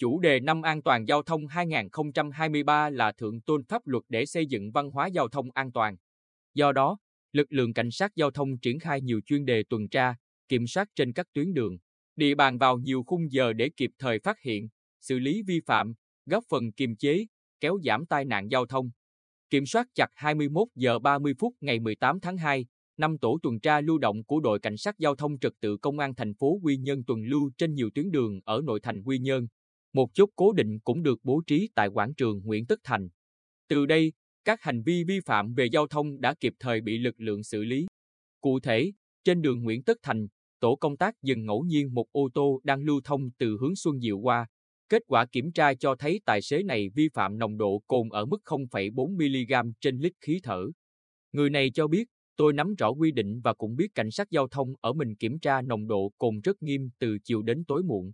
Chủ đề năm an toàn giao thông 2023 là thượng tôn pháp luật để xây dựng văn hóa giao thông an toàn. Do đó, lực lượng cảnh sát giao thông triển khai nhiều chuyên đề tuần tra, kiểm soát trên các tuyến đường, địa bàn vào nhiều khung giờ để kịp thời phát hiện, xử lý vi phạm, góp phần kiềm chế, kéo giảm tai nạn giao thông. Kiểm soát chặt 21 giờ 30 phút ngày 18 tháng 2, năm tổ tuần tra lưu động của đội cảnh sát giao thông trật tự công an thành phố Quy Nhơn tuần lưu trên nhiều tuyến đường ở nội thành Quy Nhơn. Một chốt cố định cũng được bố trí tại quảng trường Nguyễn Tất Thành. Từ đây, các hành vi vi phạm về giao thông đã kịp thời bị lực lượng xử lý. Cụ thể, trên đường Nguyễn Tất Thành, tổ công tác dừng ngẫu nhiên một ô tô đang lưu thông từ hướng Xuân Diệu qua. Kết quả kiểm tra cho thấy tài xế này vi phạm nồng độ cồn ở mức 0,4mg trên lít khí thở. Người này cho biết, tôi nắm rõ quy định và cũng biết cảnh sát giao thông ở mình kiểm tra nồng độ cồn rất nghiêm từ chiều đến tối muộn.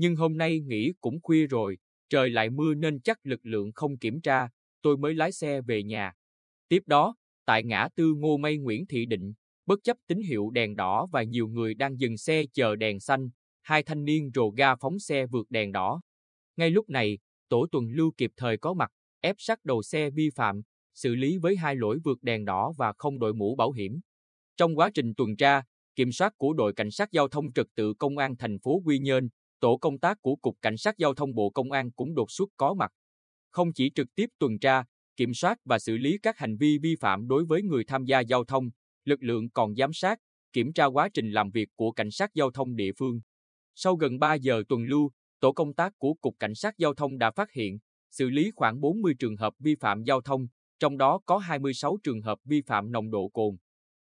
Nhưng hôm nay nghỉ cũng khuya rồi, trời lại mưa nên chắc lực lượng không kiểm tra, tôi mới lái xe về nhà. Tiếp đó, tại ngã tư Ngô Mây Nguyễn Thị Định, bất chấp tín hiệu đèn đỏ và nhiều người đang dừng xe chờ đèn xanh, hai thanh niên rồ ga phóng xe vượt đèn đỏ. Ngay lúc này, tổ tuần lưu kịp thời có mặt, ép sát đầu xe vi phạm, xử lý với hai lỗi vượt đèn đỏ và không đội mũ bảo hiểm. Trong quá trình tuần tra, kiểm soát của đội cảnh sát giao thông trật tự công an thành phố Quy Nhơn, tổ công tác của cục cảnh sát giao thông Bộ Công an cũng đột xuất có mặt. Không chỉ trực tiếp tuần tra, kiểm soát và xử lý các hành vi vi phạm đối với người tham gia giao thông, lực lượng còn giám sát, kiểm tra quá trình làm việc của cảnh sát giao thông địa phương. Sau gần 3 giờ tuần lưu, tổ công tác của Cục Cảnh sát Giao thông đã phát hiện, xử lý khoảng 40 trường hợp vi phạm giao thông, trong đó có 26 trường hợp vi phạm nồng độ cồn.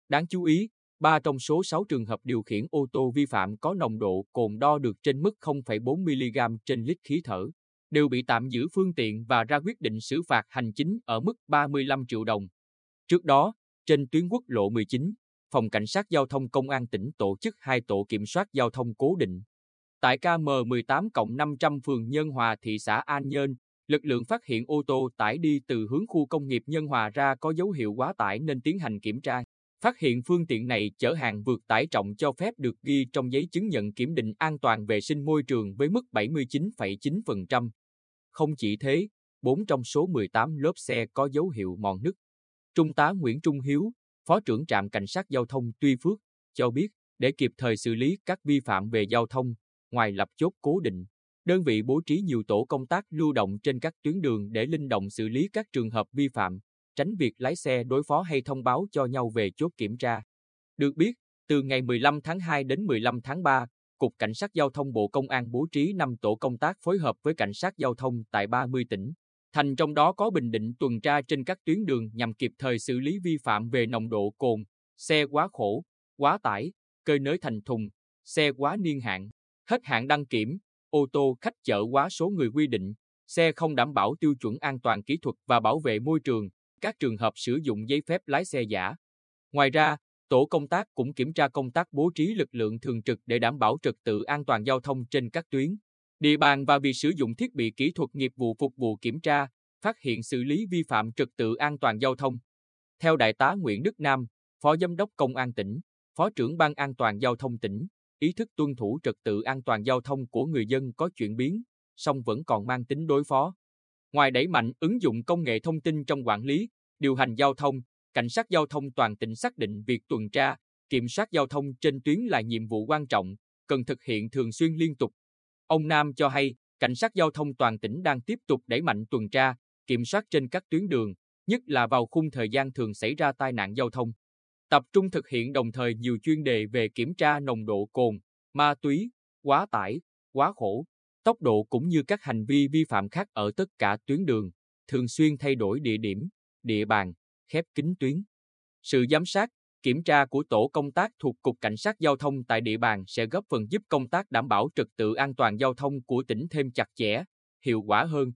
Đáng chú ý, 3 trong số 6 trường hợp điều khiển ô tô vi phạm có nồng độ cồn đo được trên mức 0,4mg trên lít khí thở, đều bị tạm giữ phương tiện và ra quyết định xử phạt hành chính ở mức 35 triệu đồng. Trước đó, trên tuyến quốc lộ 19, Phòng Cảnh sát Giao thông Công an tỉnh tổ chức hai tổ kiểm soát giao thông cố định. Tại KM18 cộng 500 phường Nhân Hòa thị xã An Nhơn, lực lượng phát hiện ô tô tải đi từ hướng khu công nghiệp Nhân Hòa ra có dấu hiệu quá tải nên tiến hành kiểm tra. Phát hiện phương tiện này chở hàng vượt tải trọng cho phép được ghi trong giấy chứng nhận kiểm định an toàn vệ sinh môi trường với mức 79,9%. Không chỉ thế, 4 trong số 18 lớp xe có dấu hiệu mòn nứt. Trung tá Nguyễn Trung Hiếu, Phó trưởng trạm cảnh sát giao thông Tuy Phước, cho biết để kịp thời xử lý các vi phạm về giao thông, ngoài lập chốt cố định, đơn vị bố trí nhiều tổ công tác lưu động trên các tuyến đường để linh động xử lý các trường hợp vi phạm, tránh việc lái xe đối phó hay thông báo cho nhau về chốt kiểm tra. Được biết, từ ngày 15 tháng 2 đến 15 tháng 3, Cục Cảnh sát Giao thông Bộ Công an bố trí 5 tổ công tác phối hợp với Cảnh sát Giao thông tại 30 tỉnh. Thành trong đó có Bình Định tuần tra trên các tuyến đường nhằm kịp thời xử lý vi phạm về nồng độ cồn, xe quá khổ, quá tải, cơi nới thành thùng, xe quá niên hạn, hết hạn đăng kiểm, ô tô khách chở quá số người quy định, xe không đảm bảo tiêu chuẩn an toàn kỹ thuật và bảo vệ môi trường, các trường hợp sử dụng giấy phép lái xe giả. Ngoài ra, tổ công tác cũng kiểm tra công tác bố trí lực lượng thường trực để đảm bảo trật tự an toàn giao thông trên các tuyến địa bàn và việc sử dụng thiết bị kỹ thuật nghiệp vụ phục vụ kiểm tra, phát hiện xử lý vi phạm trật tự an toàn giao thông. Theo Đại tá Nguyễn Đức Nam, Phó Giám đốc Công an tỉnh, Phó trưởng Ban An toàn Giao thông tỉnh, ý thức tuân thủ trật tự an toàn giao thông của người dân có chuyển biến, song vẫn còn mang tính đối phó. Ngoài đẩy mạnh ứng dụng công nghệ thông tin trong quản lý, điều hành giao thông, cảnh sát giao thông toàn tỉnh xác định việc tuần tra, kiểm soát giao thông trên tuyến là nhiệm vụ quan trọng, cần thực hiện thường xuyên liên tục. Ông Nam cho hay, cảnh sát giao thông toàn tỉnh đang tiếp tục đẩy mạnh tuần tra, kiểm soát trên các tuyến đường, nhất là vào khung thời gian thường xảy ra tai nạn giao thông. Tập trung thực hiện đồng thời nhiều chuyên đề về kiểm tra nồng độ cồn, ma túy, quá tải, quá khổ, tốc độ cũng như các hành vi vi phạm khác ở tất cả tuyến đường, thường xuyên thay đổi địa điểm, địa bàn, khép kín tuyến. Sự giám sát, kiểm tra của tổ công tác thuộc Cục Cảnh sát Giao thông tại địa bàn sẽ góp phần giúp công tác đảm bảo trật tự an toàn giao thông của tỉnh thêm chặt chẽ, hiệu quả hơn.